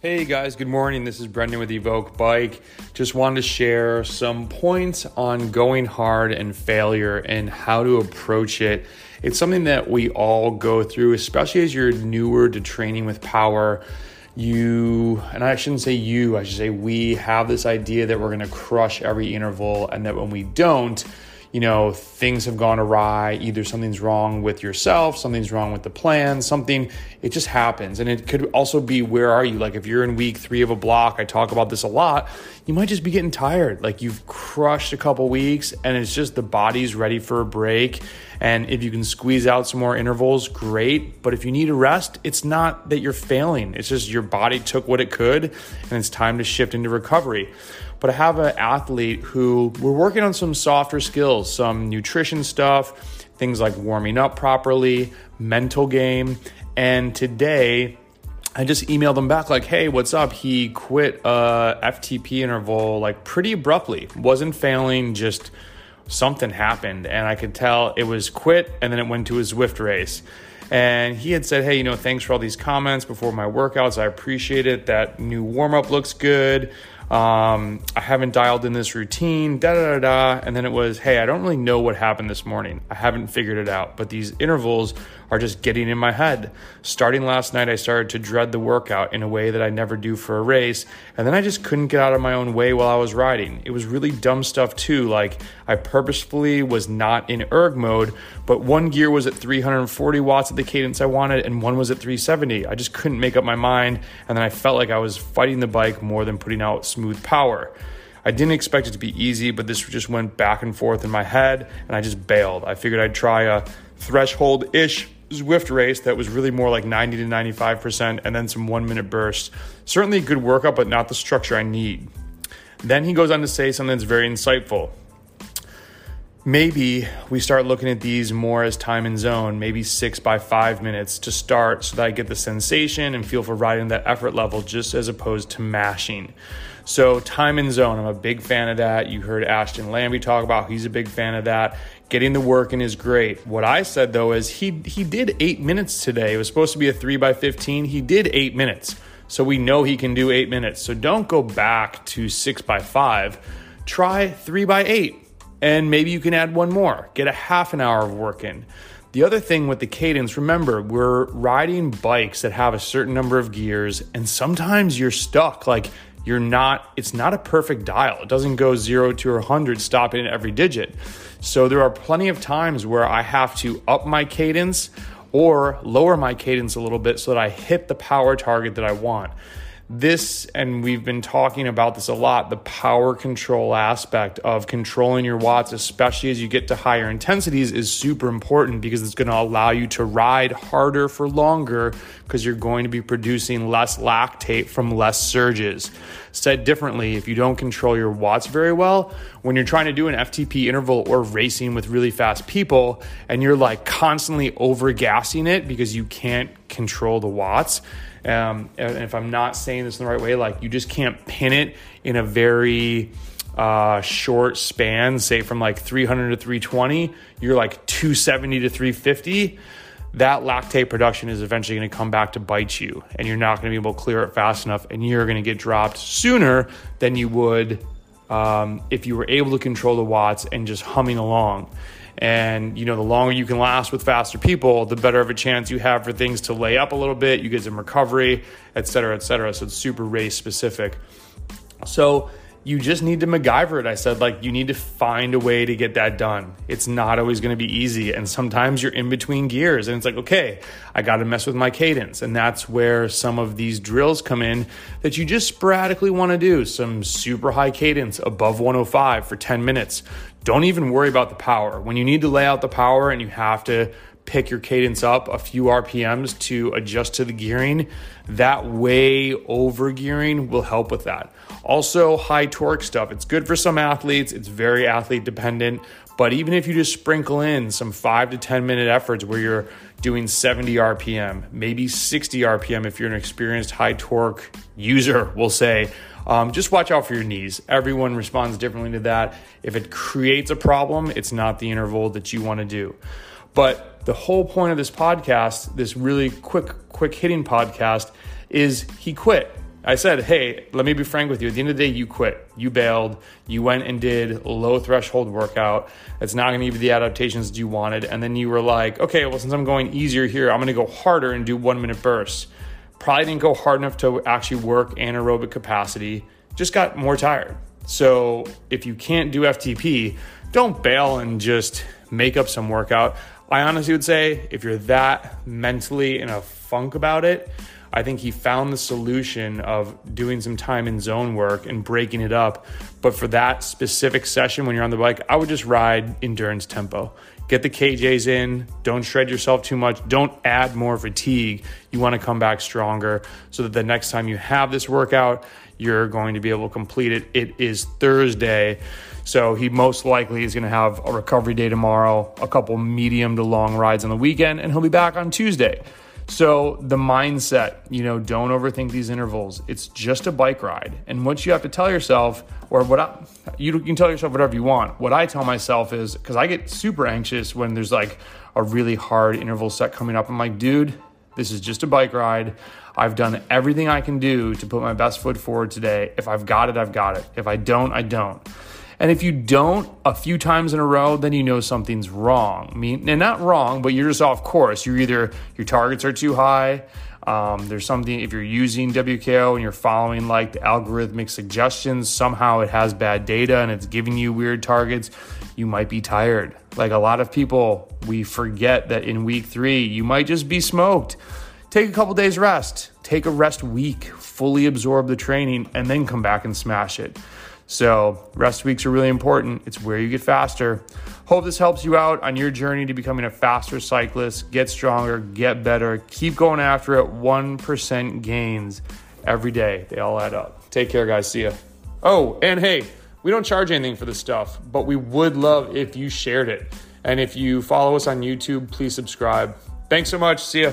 Hey guys, good morning. This is Brendan with EVOQ.BIKE. Just wanted to share some points on going hard and failure and how to approach it. It's something that we all go through, especially as you're newer to training with power. You, and I shouldn't say you, I should say we have this idea that we're going to crush every interval and that when we don't, you know, things have gone awry. Either something's wrong with yourself, something's wrong with the plan, something, it just happens. And it could also be where are you? Like if you're in week three of a block, I talk about this a lot, you might just be getting tired. Like you've crushed a couple weeks and it's just the body's ready for a break. And if you can squeeze out some more intervals, great. But if you need a rest, it's not that you're failing, it's just your body took what it could and it's time to shift into recovery but I have an athlete who we're working on some softer skills, some nutrition stuff, things like warming up properly, mental game. And today, I just emailed him back like, "Hey, what's up?" He quit uh, a FTP interval like pretty abruptly. Wasn't failing, just something happened, and I could tell it was quit, and then it went to a Zwift race. And he had said, Hey, you know, thanks for all these comments before my workouts. I appreciate it. That new warm up looks good. Um, I haven't dialed in this routine, da da da da. And then it was, hey, I don't really know what happened this morning. I haven't figured it out, but these intervals are just getting in my head. Starting last night, I started to dread the workout in a way that I never do for a race. And then I just couldn't get out of my own way while I was riding. It was really dumb stuff too. Like I purposefully was not in erg mode, but one gear was at 340 watts at the cadence I wanted, and one was at 370. I just couldn't make up my mind. And then I felt like I was fighting the bike more than putting out smooth power. I didn't expect it to be easy, but this just went back and forth in my head, and I just bailed. I figured I'd try a threshold ish Zwift race that was really more like 90 to 95%, and then some one minute bursts. Certainly a good workout, but not the structure I need. Then he goes on to say something that's very insightful. Maybe we start looking at these more as time and zone, maybe six by five minutes to start so that I get the sensation and feel for riding that effort level just as opposed to mashing. So, time and zone, I'm a big fan of that. You heard Ashton Lambie talk about, he's a big fan of that. Getting the work in is great. What I said though is he he did eight minutes today. It was supposed to be a three by fifteen. He did eight minutes. So we know he can do eight minutes. So don't go back to six by five. Try three by eight. And maybe you can add one more. Get a half an hour of work in. The other thing with the cadence, remember, we're riding bikes that have a certain number of gears, and sometimes you're stuck. Like you're not, it's not a perfect dial. It doesn't go zero to 100, stopping at every digit. So there are plenty of times where I have to up my cadence or lower my cadence a little bit so that I hit the power target that I want this, and we've been talking about this a lot, the power control aspect of controlling your watts, especially as you get to higher intensities, is super important because it's going to allow you to ride harder for longer because you're going to be producing less lactate from less surges. Said differently, if you don't control your watts very well, when you're trying to do an FTP interval or racing with really fast people and you're like constantly over gassing it because you can't control the watts, um, and if I'm not saying this in the right way, like you just can't pin it in a very uh, short span, say from like 300 to 320, you're like 270 to 350. That lactate production is eventually going to come back to bite you, and you're not going to be able to clear it fast enough, and you're going to get dropped sooner than you would um, if you were able to control the watts and just humming along. And you know, the longer you can last with faster people, the better of a chance you have for things to lay up a little bit. You get some recovery, et cetera, et cetera. So it's super race specific. So you just need to MacGyver it. I said, like, you need to find a way to get that done. It's not always going to be easy. And sometimes you're in between gears and it's like, okay, I got to mess with my cadence. And that's where some of these drills come in that you just sporadically want to do some super high cadence above 105 for 10 minutes. Don't even worry about the power. When you need to lay out the power and you have to pick your cadence up a few RPMs to adjust to the gearing, that way over gearing will help with that. Also, high torque stuff. It's good for some athletes, it's very athlete dependent. But even if you just sprinkle in some five to 10 minute efforts where you're doing 70 RPM, maybe 60 RPM if you're an experienced high torque user, we'll say, um, just watch out for your knees. Everyone responds differently to that. If it creates a problem, it's not the interval that you want to do. But the whole point of this podcast, this really quick, quick hitting podcast, is he quit. I said, hey, let me be frank with you. At the end of the day, you quit. You bailed. You went and did low threshold workout. It's not going to give you the adaptations you wanted. And then you were like, okay, well, since I'm going easier here, I'm going to go harder and do one minute bursts. Probably didn't go hard enough to actually work anaerobic capacity. Just got more tired. So if you can't do FTP, don't bail and just make up some workout. I honestly would say if you're that mentally in a funk about it, I think he found the solution of doing some time in zone work and breaking it up. But for that specific session when you're on the bike, I would just ride endurance tempo. Get the KJs in, don't shred yourself too much, don't add more fatigue. You want to come back stronger so that the next time you have this workout, you're going to be able to complete it. It is Thursday. So he most likely is going to have a recovery day tomorrow, a couple medium to long rides on the weekend, and he'll be back on Tuesday. So the mindset, you know, don't overthink these intervals. It's just a bike ride. And what you have to tell yourself, or what I, you can tell yourself whatever you want. What I tell myself is because I get super anxious when there's like a really hard interval set coming up. I'm like, dude, this is just a bike ride. I've done everything I can do to put my best foot forward today. If I've got it, I've got it. If I don't, I don't. And if you don't a few times in a row, then you know something's wrong. I mean, and not wrong, but you're just off course. You're either your targets are too high. Um, there's something if you're using WKO and you're following like the algorithmic suggestions, somehow it has bad data and it's giving you weird targets. You might be tired. Like a lot of people, we forget that in week three, you might just be smoked. Take a couple days rest. Take a rest week. Fully absorb the training and then come back and smash it. So, rest weeks are really important. It's where you get faster. Hope this helps you out on your journey to becoming a faster cyclist. Get stronger, get better, keep going after it. 1% gains every day. They all add up. Take care, guys. See ya. Oh, and hey, we don't charge anything for this stuff, but we would love if you shared it. And if you follow us on YouTube, please subscribe. Thanks so much. See ya.